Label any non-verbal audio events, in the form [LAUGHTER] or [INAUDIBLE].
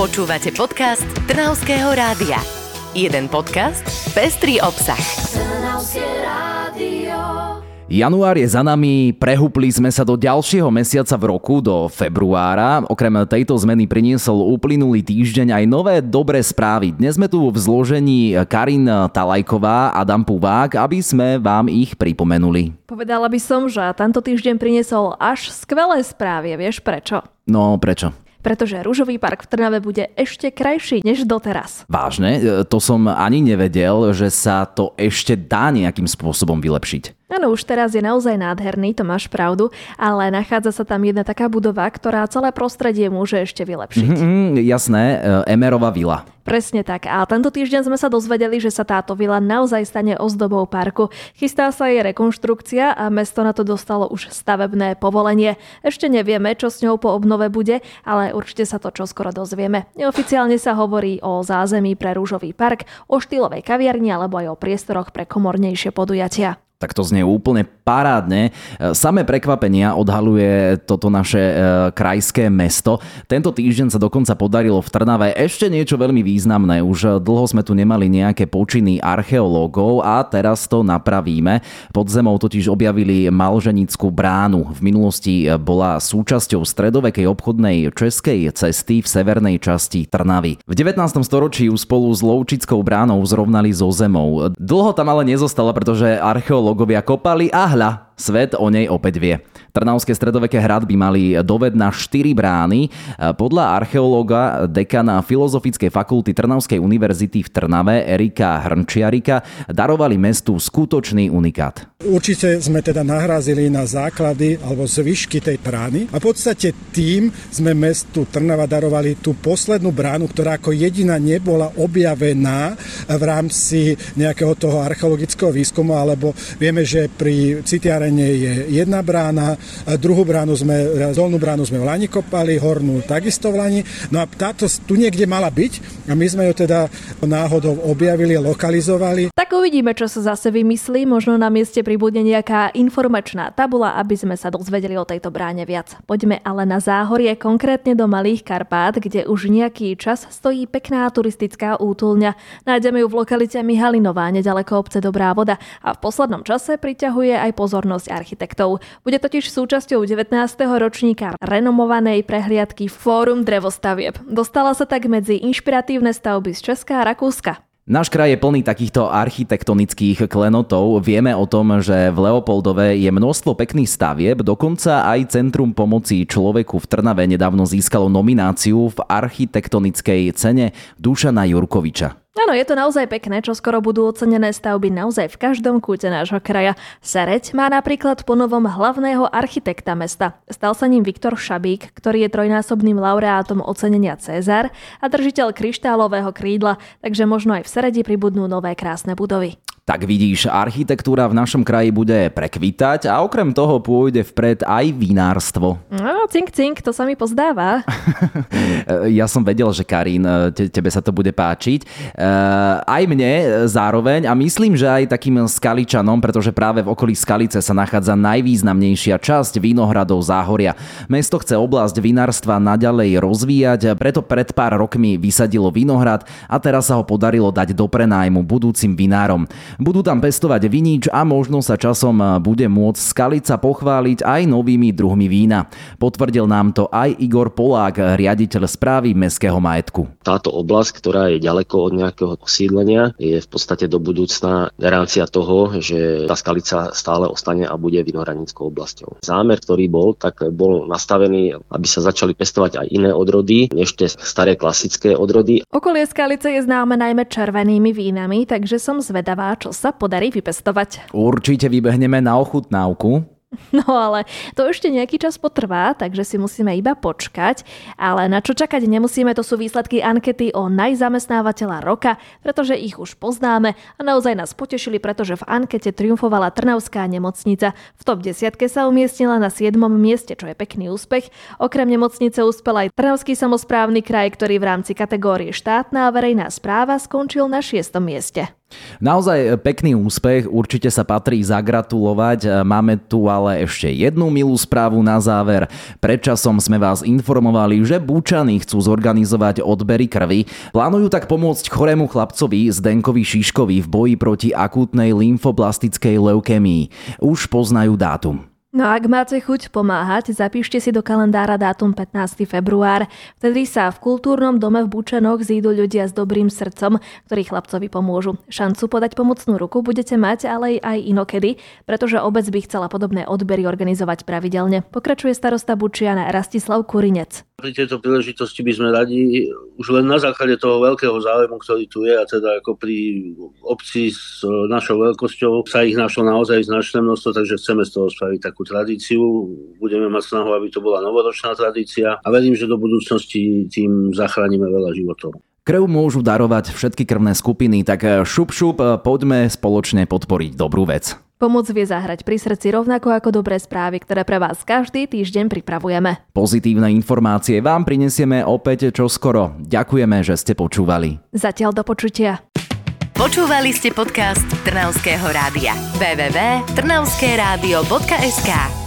Počúvate podcast Trnavského rádia. Jeden podcast, pestrý obsah. Trnavské rádio. Január je za nami, prehúpli sme sa do ďalšieho mesiaca v roku, do februára. Okrem tejto zmeny priniesol uplynulý týždeň aj nové dobré správy. Dnes sme tu v zložení Karin Talajková a Adam Puvák, aby sme vám ich pripomenuli. Povedala by som, že tento týždeň priniesol až skvelé správy. Vieš prečo? No, prečo? Pretože Rúžový park v Trnave bude ešte krajší než doteraz. Vážne? E, to som ani nevedel, že sa to ešte dá nejakým spôsobom vylepšiť. Áno, už teraz je naozaj nádherný, to máš pravdu, ale nachádza sa tam jedna taká budova, ktorá celé prostredie môže ešte vylepšiť. Mm, jasné, e, Emerová vila. Presne tak. A tento týždeň sme sa dozvedeli, že sa táto vila naozaj stane ozdobou parku. Chystá sa jej rekonštrukcia a mesto na to dostalo už stavebné povolenie. Ešte nevieme, čo s ňou po obnove bude, ale určite sa to čoskoro dozvieme. Neoficiálne sa hovorí o zázemí pre rúžový park, o štýlovej kaviarni alebo aj o priestoroch pre komornejšie podujatia. Tak to znie úplne parádne. E, samé prekvapenia odhaluje toto naše e, krajské mesto. Tento týždeň sa dokonca podarilo v Trnave ešte niečo veľmi významné. Už dlho sme tu nemali nejaké počiny archeológov a teraz to napravíme. Pod zemou totiž objavili Malženickú bránu. V minulosti bola súčasťou stredovekej obchodnej českej cesty v severnej časti Trnavy. V 19. storočí ju spolu s Loučickou bránou zrovnali so zemou. Dlho tam ale nezostala, pretože archeológovia archeológovia kopali a hľa, svet o nej opäť vie. Trnavské stredoveké hradby mali doved na 4 brány. Podľa archeológa, dekana Filozofickej fakulty Trnavskej univerzity v Trnave Erika Hrnčiarika darovali mestu skutočný unikát. Určite sme teda nahrázili na základy alebo zvyšky tej brány a v podstate tým sme mestu Trnava darovali tú poslednú bránu, ktorá ako jediná nebola objavená v rámci nejakého toho archeologického výskumu, alebo vieme, že pri Citiarene je jedna brána, druhú bránu sme, dolnú bránu sme v Lani kopali, hornú takisto v Lani. No a táto tu niekde mala byť a my sme ju teda náhodou objavili, lokalizovali. Tak uvidíme, čo sa zase vymyslí. Možno na mieste pribudne nejaká informačná tabula, aby sme sa dozvedeli o tejto bráne viac. Poďme ale na záhorie, konkrétne do Malých Karpát, kde už nejaký čas stojí pekná turistická útulňa. Nájdeme ju v lokalite Mihalinová, nedaleko obce Dobrá voda a v poslednom čase priťahuje aj pozornosť architektov. Bude totiž súčasťou 19. ročníka renomovanej prehliadky Fórum drevostavieb. Dostala sa tak medzi inšpiratívne stavby z Česka a Rakúska. Náš kraj je plný takýchto architektonických klenotov. Vieme o tom, že v Leopoldove je množstvo pekných stavieb, dokonca aj Centrum pomoci človeku v Trnave nedávno získalo nomináciu v architektonickej cene Dušana Jurkoviča. Áno, je to naozaj pekné, čo skoro budú ocenené stavby naozaj v každom kúte nášho kraja. Sereď má napríklad ponovom hlavného architekta mesta. Stal sa ním Viktor Šabík, ktorý je trojnásobným laureátom ocenenia Cezar a držiteľ kryštálového krídla, takže možno aj v Seredi pribudnú nové krásne budovy. Tak vidíš, architektúra v našom kraji bude prekvitať a okrem toho pôjde vpred aj vinárstvo. No, cink, cink, to sa mi pozdáva. [LAUGHS] ja som vedel, že Karin, te, tebe sa to bude páčiť. E, aj mne zároveň a myslím, že aj takým skaličanom, pretože práve v okolí Skalice sa nachádza najvýznamnejšia časť Vinohradov Záhoria. Mesto chce oblasť vinárstva naďalej rozvíjať, preto pred pár rokmi vysadilo vinohrad a teraz sa ho podarilo dať do prenájmu budúcim vinárom. Budú tam pestovať vinič a možno sa časom bude môcť Skalica pochváliť aj novými druhmi vína. Potvrdil nám to aj Igor Polák, riaditeľ správy Mestského majetku. Táto oblasť, ktorá je ďaleko od nejakého osídlenia, je v podstate do budúcna garancia toho, že tá Skalica stále ostane a bude vinohradníckou oblasťou. Zámer, ktorý bol, tak bol nastavený, aby sa začali pestovať aj iné odrody, než tie staré klasické odrody. Okolie Skalice je známe najmä červenými vínami, takže som zvedavá, čo sa podarí vypestovať. Určite vybehneme na ochutnávku. No ale to ešte nejaký čas potrvá, takže si musíme iba počkať. Ale na čo čakať nemusíme, to sú výsledky ankety o najzamestnávateľa roka, pretože ich už poznáme a naozaj nás potešili, pretože v ankete triumfovala Trnavská nemocnica. V top 10 sa umiestnila na 7. mieste, čo je pekný úspech. Okrem nemocnice uspel aj Trnavský samozprávny kraj, ktorý v rámci kategórie štátna a verejná správa skončil na 6. mieste. Naozaj pekný úspech, určite sa patrí zagratulovať. Máme tu ale ešte jednu milú správu na záver. Predčasom sme vás informovali, že Búčany chcú zorganizovať odbery krvi. Plánujú tak pomôcť chorému chlapcovi Zdenkovi Šiškovi v boji proti akútnej lymfoblastickej leukémii. Už poznajú dátum. No ak máte chuť pomáhať, zapíšte si do kalendára dátum 15. február. Vtedy sa v kultúrnom dome v Bučanoch zídu ľudia s dobrým srdcom, ktorí chlapcovi pomôžu. Šancu podať pomocnú ruku budete mať ale aj inokedy, pretože obec by chcela podobné odbery organizovať pravidelne. Pokračuje starosta Bučiana Rastislav Kurinec. Pri tejto príležitosti by sme radi už len na základe toho veľkého záujmu, ktorý tu je a teda ako pri obci s našou veľkosťou sa ich našlo naozaj značné množstvo, takže chceme z toho spraviť takú tradíciu. Budeme mať snahu, aby to bola novoročná tradícia a verím, že do budúcnosti tým zachránime veľa životov. Krv môžu darovať všetky krvné skupiny, tak šup šup, poďme spoločne podporiť dobrú vec. Pomoc vie zahrať pri srdci rovnako ako dobré správy, ktoré pre vás každý týždeň pripravujeme. Pozitívne informácie vám prinesieme opäť čoskoro. Ďakujeme, že ste počúvali. Zatiaľ do počutia. Počúvali ste podcast Trnavského rádia. www.trnavskeradio.sk